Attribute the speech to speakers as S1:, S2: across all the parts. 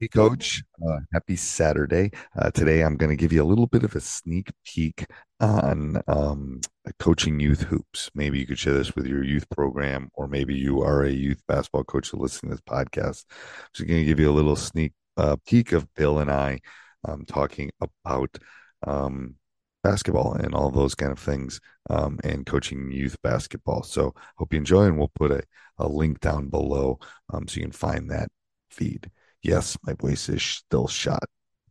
S1: Hey, Coach. Uh, happy Saturday. Uh, today, I'm going to give you a little bit of a sneak peek on um, coaching youth hoops. Maybe you could share this with your youth program, or maybe you are a youth basketball coach listening to this podcast. I'm going to give you a little sneak uh, peek of Bill and I um, talking about um, basketball and all those kind of things um, and coaching youth basketball. So, hope you enjoy, and we'll put a, a link down below um, so you can find that feed. Yes, my voice is still shot.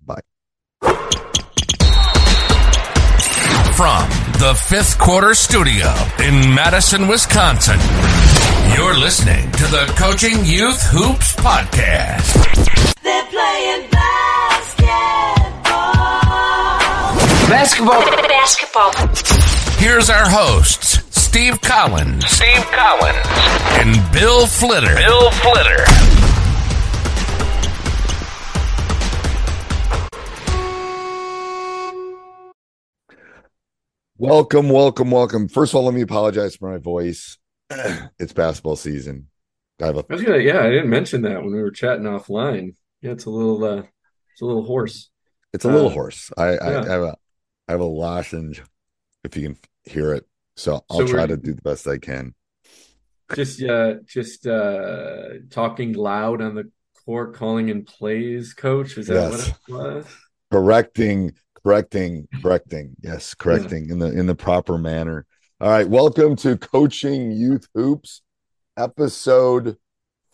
S1: Bye.
S2: From the fifth quarter studio in Madison, Wisconsin, you're listening to the Coaching Youth Hoops Podcast.
S3: They're playing basketball.
S2: Basketball.
S3: Basketball.
S2: Here's our hosts, Steve Collins.
S4: Steve Collins.
S2: And Bill Flitter.
S4: Bill Flitter.
S1: Welcome, welcome, welcome. First of all, let me apologize for my voice. it's basketball season.
S5: I, have a- I was gonna, yeah, I didn't mention that when we were chatting offline. Yeah, it's a little, uh, it's a little hoarse.
S1: It's a little uh, hoarse. I, yeah. I, I, have a, I have a lozenge, if you can hear it. So I'll so try to do the best I can.
S5: Just, uh, just uh, talking loud on the court, calling in plays, coach. Is that yes. what it was?
S1: Correcting correcting correcting. Yes correcting in the in the proper manner. All right welcome to coaching youth hoops episode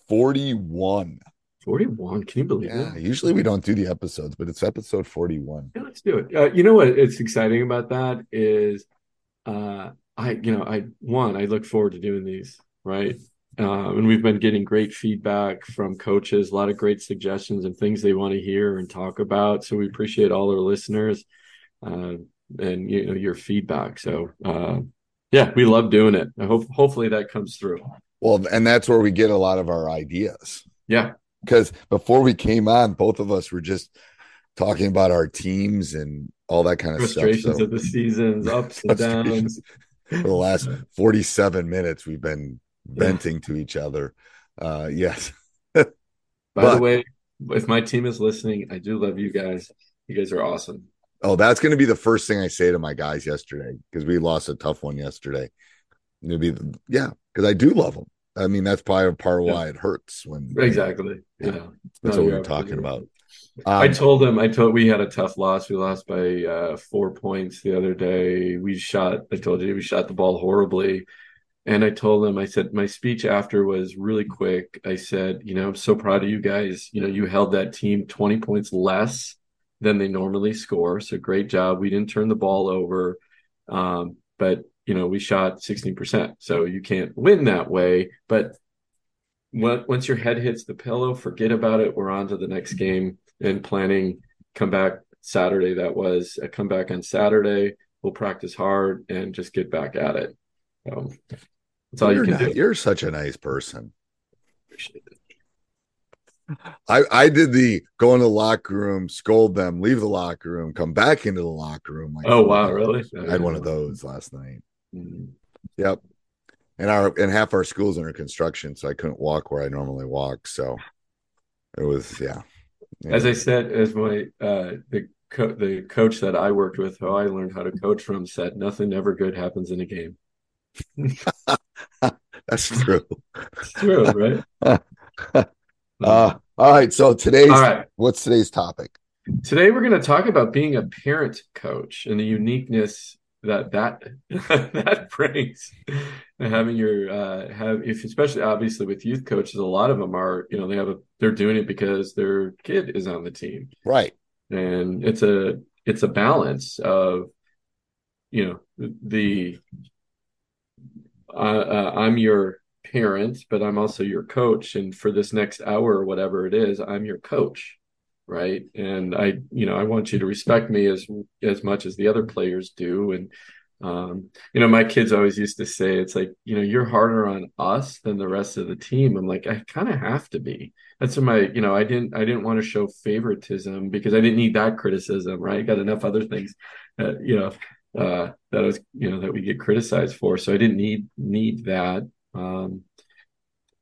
S1: 41
S5: 41 can you believe
S1: yeah, it usually we don't do the episodes but it's episode 41
S5: yeah, let's do it. Uh, you know what it's exciting about that is uh i you know i one i look forward to doing these right um, and we've been getting great feedback from coaches, a lot of great suggestions and things they want to hear and talk about. So we appreciate all our listeners uh, and you know your feedback. So uh, yeah, we love doing it. I hope hopefully that comes through.
S1: Well, and that's where we get a lot of our ideas.
S5: Yeah,
S1: because before we came on, both of us were just talking about our teams and all that kind of
S5: frustrations
S1: stuff.
S5: So, of the seasons, ups and downs.
S1: For the last forty-seven minutes, we've been venting to each other. Uh, yes.
S5: By but, the way, if my team is listening, I do love you guys. You guys are awesome.
S1: Oh, that's going to be the first thing I say to my guys yesterday because we lost a tough one yesterday. It'll be, yeah, because I do love them. I mean, that's probably part of why yeah. it hurts when
S5: exactly.
S1: Yeah, yeah. that's no, what we're talking about.
S5: Um, I told them. I told we had a tough loss. We lost by uh, four points the other day. We shot. I told you we shot the ball horribly. And I told them, I said, my speech after was really quick. I said, you know, I'm so proud of you guys. You know, you held that team 20 points less than they normally score. So great job. We didn't turn the ball over. Um, but, you know, we shot 16%. So you can't win that way. But once your head hits the pillow, forget about it. We're on to the next game and planning come back Saturday. That was a comeback on Saturday. We'll practice hard and just get back at it. Um,
S1: that's all you're you can not, do. You're such a nice person.
S5: Appreciate it.
S1: I I did the go in the locker room, scold them, leave the locker room, come back into the locker room. Like,
S5: oh wow, really?
S1: I had one of those last night.
S5: Mm-hmm.
S1: Yep. And our and half our school's under construction, so I couldn't walk where I normally walk. So it was yeah.
S5: yeah. As I said, as my uh the co- the coach that I worked with, who I learned how to coach from, said, "Nothing ever good happens in a game."
S1: That's true.
S5: it's true, right?
S1: Uh, all right. So today's
S5: all right.
S1: What's today's topic?
S5: Today we're going to talk about being a parent coach and the uniqueness that that that brings. And having your uh, have if especially obviously with youth coaches, a lot of them are you know they have a they're doing it because their kid is on the team,
S1: right?
S5: And it's a it's a balance of you know the uh, uh, I'm your parent, but I'm also your coach. And for this next hour or whatever it is, I'm your coach. Right. And I, you know, I want you to respect me as as much as the other players do. And um, you know, my kids always used to say, it's like, you know, you're harder on us than the rest of the team. I'm like, I kind of have to be. That's my, you know, I didn't, I didn't want to show favoritism because I didn't need that criticism, right? Got enough other things, that, you know, uh, that was, you know, that we get criticized for. So I didn't need, need that. Um,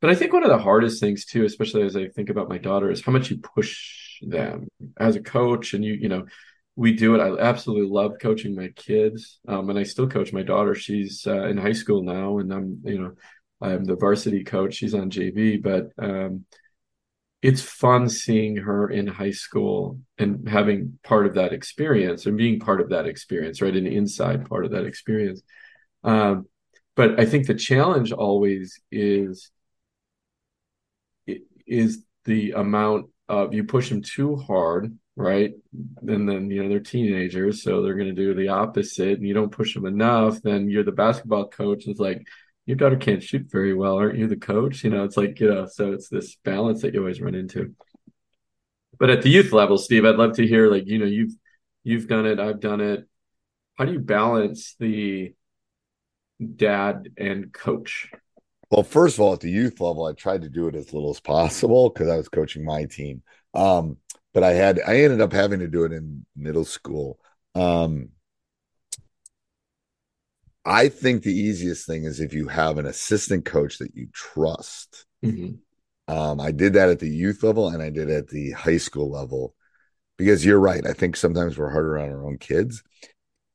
S5: but I think one of the hardest things too, especially as I think about my daughter, is how much you push them as a coach. And you, you know, we do it. I absolutely love coaching my kids, um, and I still coach my daughter. She's uh, in high school now, and I'm, you know, I'm the varsity coach. She's on JV, but um, it's fun seeing her in high school and having part of that experience and being part of that experience, right? An inside part of that experience. Um, but I think the challenge always is is the amount of you push them too hard, right? And then you know they're teenagers, so they're going to do the opposite. And you don't push them enough, then you're the basketball coach. It's like your daughter can't shoot very well, aren't you the coach? You know, it's like you know, so it's this balance that you always run into. But at the youth level, Steve, I'd love to hear like you know you've you've done it, I've done it. How do you balance the dad and coach?
S1: Well, first of all, at the youth level, I tried to do it as little as possible because I was coaching my team. Um, but I had I ended up having to do it in middle school. Um, I think the easiest thing is if you have an assistant coach that you trust.
S5: Mm-hmm.
S1: Um, I did that at the youth level and I did at the high school level because you're right. I think sometimes we're harder on our own kids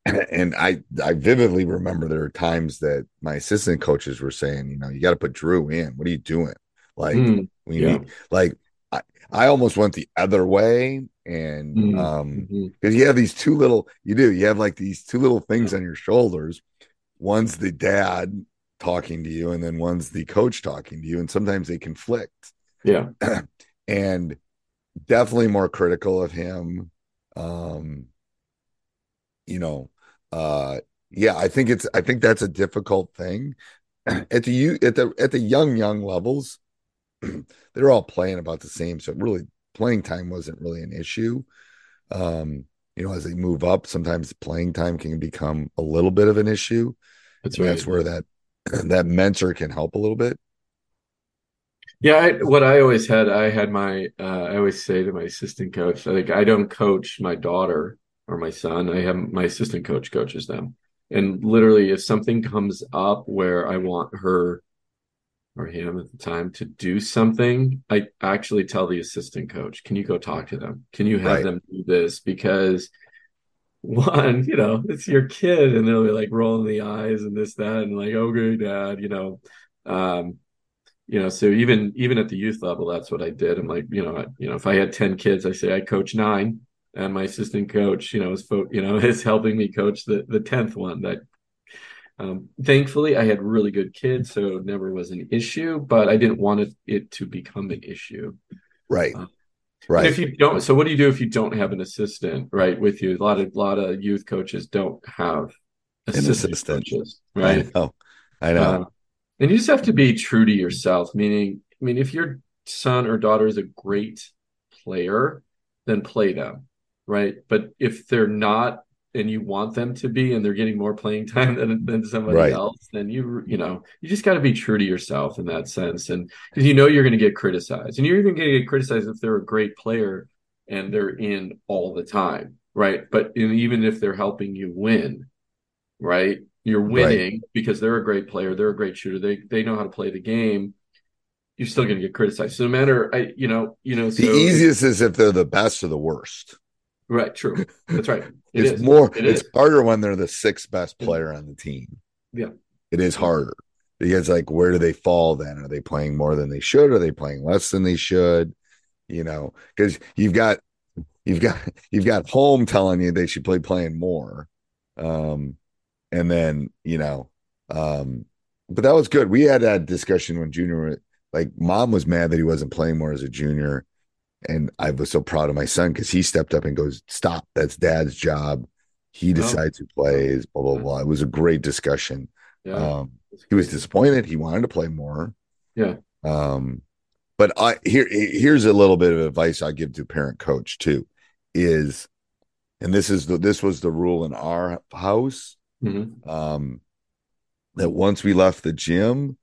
S1: and I I vividly remember there are times that my assistant coaches were saying, you know, you got to put Drew in. What are you doing? Like mm, we yeah. need like I, I almost went the other way and mm, um because mm-hmm. you have these two little you do you have like these two little things on your shoulders one's the dad talking to you and then one's the coach talking to you and sometimes they conflict.
S5: Yeah.
S1: And definitely more critical of him um you know uh yeah i think it's i think that's a difficult thing. At the you at the at the young young levels they're all playing about the same so really playing time wasn't really an issue. Um you know as they move up sometimes playing time can become a little bit of an issue
S5: that's right.
S1: that's where that that mentor can help a little bit
S5: yeah I, what i always had i had my uh, i always say to my assistant coach like i don't coach my daughter or my son. I have my assistant coach coaches them. And literally, if something comes up where I want her or him at the time to do something, I actually tell the assistant coach, Can you go talk to them? Can you have right. them do this? Because one, you know, it's your kid, and they'll be like rolling the eyes and this, that, and like, oh okay, dad, you know. Um, you know, so even even at the youth level, that's what I did. I'm like, you know, I, you know, if I had 10 kids, I say I coach nine and my assistant coach, you know, is fo- you know is helping me coach the the tenth one. That um, thankfully I had really good kids, so it never was an issue. But I didn't want it, it to become an issue.
S1: Right. Uh, right.
S5: If you don't, so what do you do if you don't have an assistant right with you? A lot of a lot of youth coaches don't have
S1: assistant, an assistant.
S5: coaches, right?
S1: I know. I know. Uh,
S5: and you just have to be true to yourself. Meaning, I mean, if your son or daughter is a great player, then play them right? But if they're not, and you want them to be and they're getting more playing time than, than somebody
S1: Right.
S5: else then you you know you just got to be true to yourself in that sense and because you know you're going to get criticized and you're even going to get criticized if they're a great player and they're in all the time right but in, even if they're helping you win right you're
S1: Right.
S5: winning because they're a great player they're a great shooter they they know how to play the game you're still going to get criticized so no matter i you know you know
S1: The
S5: so
S1: easiest is if they're the best or the worst.
S5: Right true that's right It
S1: it's
S5: is.
S1: more
S5: It
S1: it's
S5: is.
S1: harder when they're the sixth best player on the team.
S5: Yeah.
S1: It is harder. Because like where do they fall then? Are they playing more than they should? Are they playing less than they should? You know, because you've got you've got you've got home telling you they should play playing more. Um and then, you know, um but that was good. We had that discussion when junior like mom was mad that he wasn't playing more as a junior. And I was so proud of my son because he stepped up and goes, Stop, that's dad's job. He decides who plays, blah, blah, blah. It was a great discussion.
S5: Yeah.
S1: Um, he was disappointed. He wanted to play more.
S5: Yeah.
S1: Um, but I here here's a little bit of advice I give to parent coach too, is, and this is the this was the rule in our house,
S5: Mhm.
S1: um, that once we left the gym,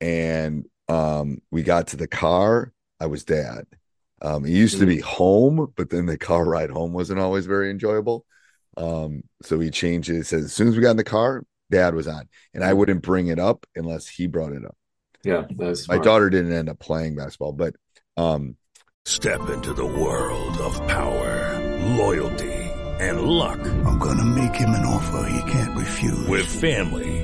S1: and um, we got to the car, I was dad. Um, it used to be home, but then the car ride home wasn't always very enjoyable. Um, so he changed it. It says as soon as we got in the car, dad was on, and I wouldn't bring it up unless he brought it up.
S5: Yeah, that's
S1: My
S5: smart.
S1: daughter didn't end up playing basketball, but um,
S6: Step into the world of power, loyalty, and luck. I'm going to make him an offer he can't refuse. With family,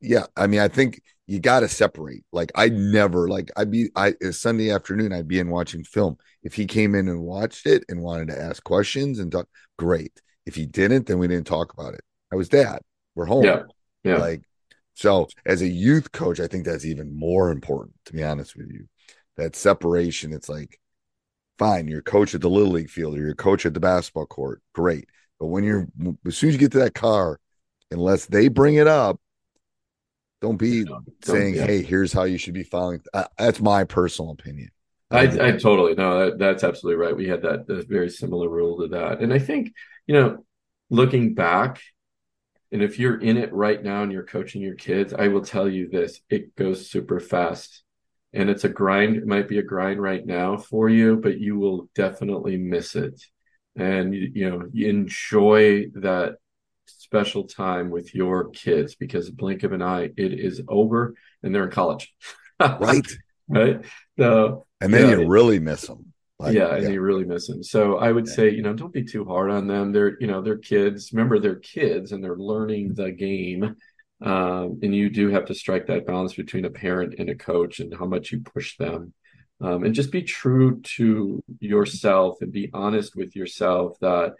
S1: yeah, I mean, I think you got to separate. Like I never like I'd be I a Sunday afternoon I'd be in watching film. If he came in and watched it and wanted to ask questions and talk, great. If he didn't, then we didn't talk about it. I was dad. We're home.
S5: Yeah. Yeah.
S1: Like so as a youth coach, I think that's even more important, to be honest with you. That separation, it's like, fine, you're coach at the little league field or you're coach at the basketball court, great. But when you're as soon as you get to that car, unless they bring it up, don't be saying,
S5: yeah.
S1: "Hey, here's how you should be following." Uh, that's my personal opinion.
S5: I, I totally no, that, that's absolutely right. We had that, that very similar rule to that, and I think you know, looking back, and if you're in it right now and you're coaching your kids, I will tell you this: it goes super fast, and it's a grind. It might be a grind right now for you, but you will definitely miss it, and you, you know, you enjoy that special time with your kids because blink of an eye, it is over, and they're in college,
S1: right?
S5: right. So
S1: And then
S5: yeah,
S1: you really miss them. Like,
S5: yeah, and you really miss them. So I would say, you know, don't be too hard on them. They're, you know, they're kids. Remember, they're kids and they're learning the game. Um, and you do have to strike that balance between a parent and a coach and how much you push them. Um, and just be true to yourself and be honest with yourself that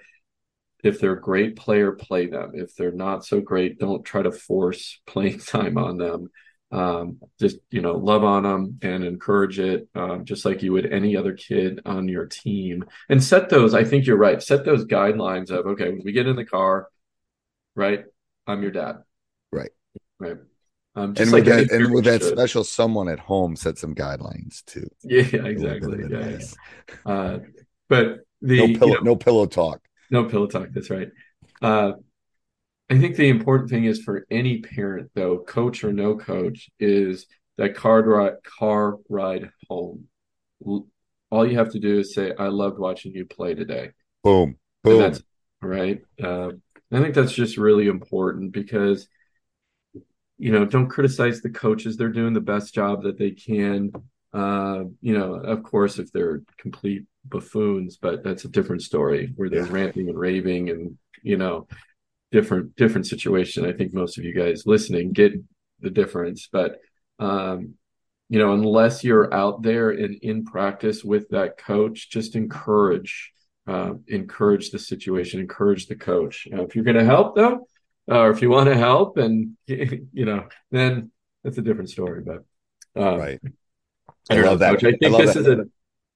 S5: if they're a great player, play them. If they're not so great, don't try to force playing time on them um, just you know love on them and encourage it um, just like you would any other kid on your team and set those i think you're right set those guidelines of okay when we get in the car right i'm your dad
S1: right
S5: right um,
S1: and
S5: like
S1: with that, and with that special someone at home, set some guidelines too.
S5: yeah exactly yeah, yeah. Uh, but the
S1: No
S5: you know-
S1: no pillow talk.
S5: No pillow talk. That's right. Uh, I think the important thing is for any parent, though, coach or no coach, is that car ride, car ride home. All you have to do is say, "I loved watching you play today."
S1: Boom,
S5: And
S1: boom.
S5: that's right. Uh, I think that's just really important because, you know, don't criticize the coaches. They're doing the best job that they can. Uh, you know, of course, if they're complete buffoons, but that's a different story where they're ranting and raving and, you know, different, different situation. I think most of you guys listening get the difference, but, um, you know, unless you're out there and in practice with that coach, just encourage, uh, encourage the situation, encourage the coach. Uh, if you're going to help, though, or if you want to help, and you know, then that's a different story. But uh,
S1: right,
S5: I,
S1: I love
S5: know,
S1: that.
S5: Coach. I think
S1: I
S5: this
S1: that.
S5: is a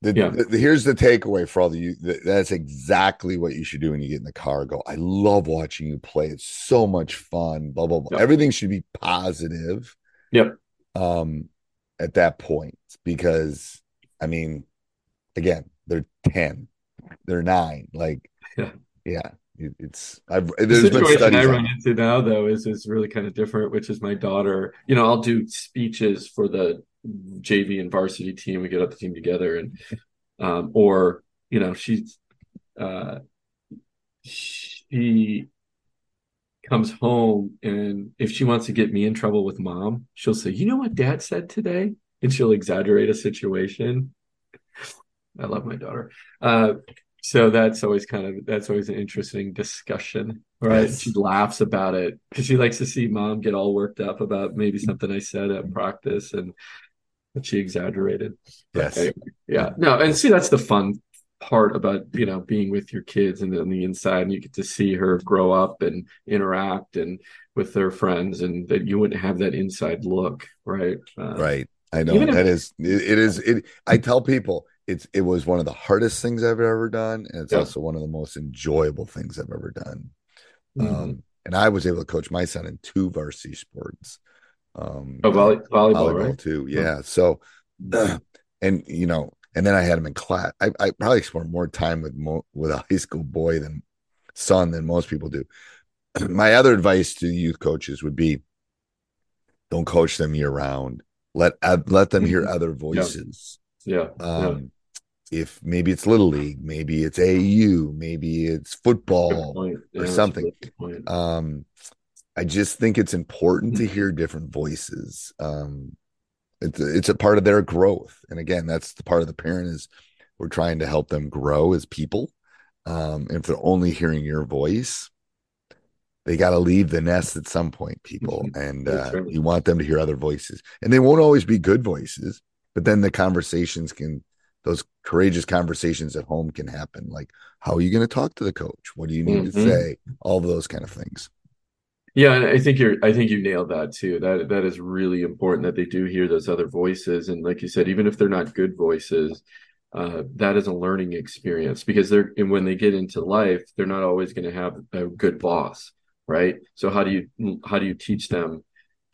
S1: The,
S5: Yeah.
S1: the- here's the takeaway for all the you. th- That's exactly what you should do when you get in the car. Go. I love watching you play. It's so much fun. Blah blah blah.
S5: Yep.
S1: Everything should be positive.
S5: Yep.
S1: Um, at that point, because I mean, again, they're ten, they're nine. Like,
S5: Yeah.
S1: yeah, it- it's. I've
S5: the
S1: there's been
S5: situation I run into now though is is really kind of different, which is my daughter. You know, I'll do speeches for the JV and varsity team. We get up the team together, and um, or you know, she's uh, she comes home, and if she wants to get me in trouble with mom, she'll say, "You know what Dad said today," and she'll exaggerate a situation. I love my daughter. Uh, so that's always kind of that's always an interesting discussion, right?
S1: Yes.
S5: She laughs about it because she likes to see mom get all worked up about maybe something I said at practice and that she exaggerated.
S1: Yes.
S5: Anyway, yeah. No, and see that's the fun part about you know being with your kids and on the inside and you get to see her grow up and interact and with their friends and that you wouldn't have that inside look right uh,
S1: Right. I know
S5: Even if-
S1: that is it, it is it I tell people it's it was one of the hardest things I've ever done and it's
S5: Yeah.
S1: also one of the most enjoyable things I've ever done.
S5: Mhm.
S1: Um and I was able to coach my son in two varsity sports. Um
S5: oh volley, volleyball,
S1: volleyball
S5: right
S1: too. Yeah. So and you know, and then I had him in class. I, I probably spent more time with mo- with a high school boy than son than most people do. My other advice to youth coaches would be don't coach them year round. Let uh, let them hear
S5: Mhm.
S1: other voices.
S5: yeah yeah.
S1: Um if maybe it's little league, maybe it's AU, maybe it's football.
S5: Yeah,
S1: or something. Um I just think it's important to hear different voices. Um it's a, it's a part of their growth. And again, that's the part of the parent is we're trying to help them grow as people. Um, and if they're only hearing your voice, they got to leave the nest at some point, people. And uh, you want them to hear other voices, and they won't always be good voices, but then the conversations can, those courageous conversations at home can happen. Like, how are you going to talk to the coach? What do you need to
S5: Mhm.
S1: say? All of those kind of things.
S5: Yeah, and I think you're I think you nailed that too. That that is really important that they do hear those other voices. And like you said, even if they're not good voices, uh, that is a learning experience because they're and when they get into life, they're not always going to have a good boss, right? So how do you how do you teach them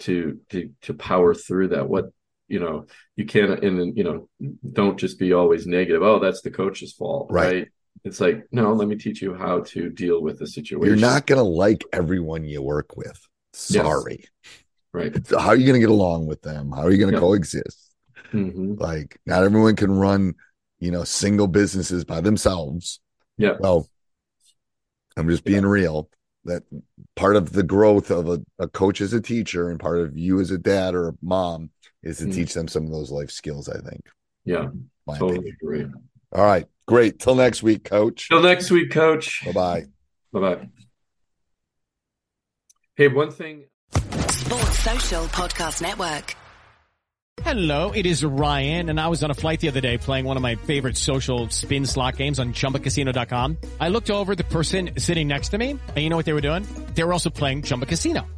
S5: to to to power through that? What you know, you can't and then you know, don't just be always negative. Oh, that's the coach's fault,
S1: Right.
S5: right? It's like, no, let me teach you how to deal with the situation.
S1: You're not going to like everyone you work with. Sorry.
S5: right.
S1: So how are you going to get along with them? How are you going to
S5: Yeah.
S1: coexist?
S5: hmm
S1: Like, not everyone can run, you know, single businesses by themselves.
S5: Yeah.
S1: Well, I'm just being real. That part of the growth of a, a coach as a teacher and part of you as a dad or a mom is to
S5: Mm.
S1: teach them some of those life skills, I think.
S5: Yeah.
S1: My
S5: Totally
S1: opinion.
S5: agree.
S1: All right. Great. Till next week, coach.
S5: Till next week, coach.
S1: Bye bye.
S5: Bye bye. Hey, one thing.
S7: Sports Social Podcast Network.
S8: Hello, it is Ryan, and I was on a flight the other day playing one of my favorite social spin slot games on ChumbaCasino.com. I looked over the person sitting next to me, and you know what they were doing? They were also playing Chumba Casino.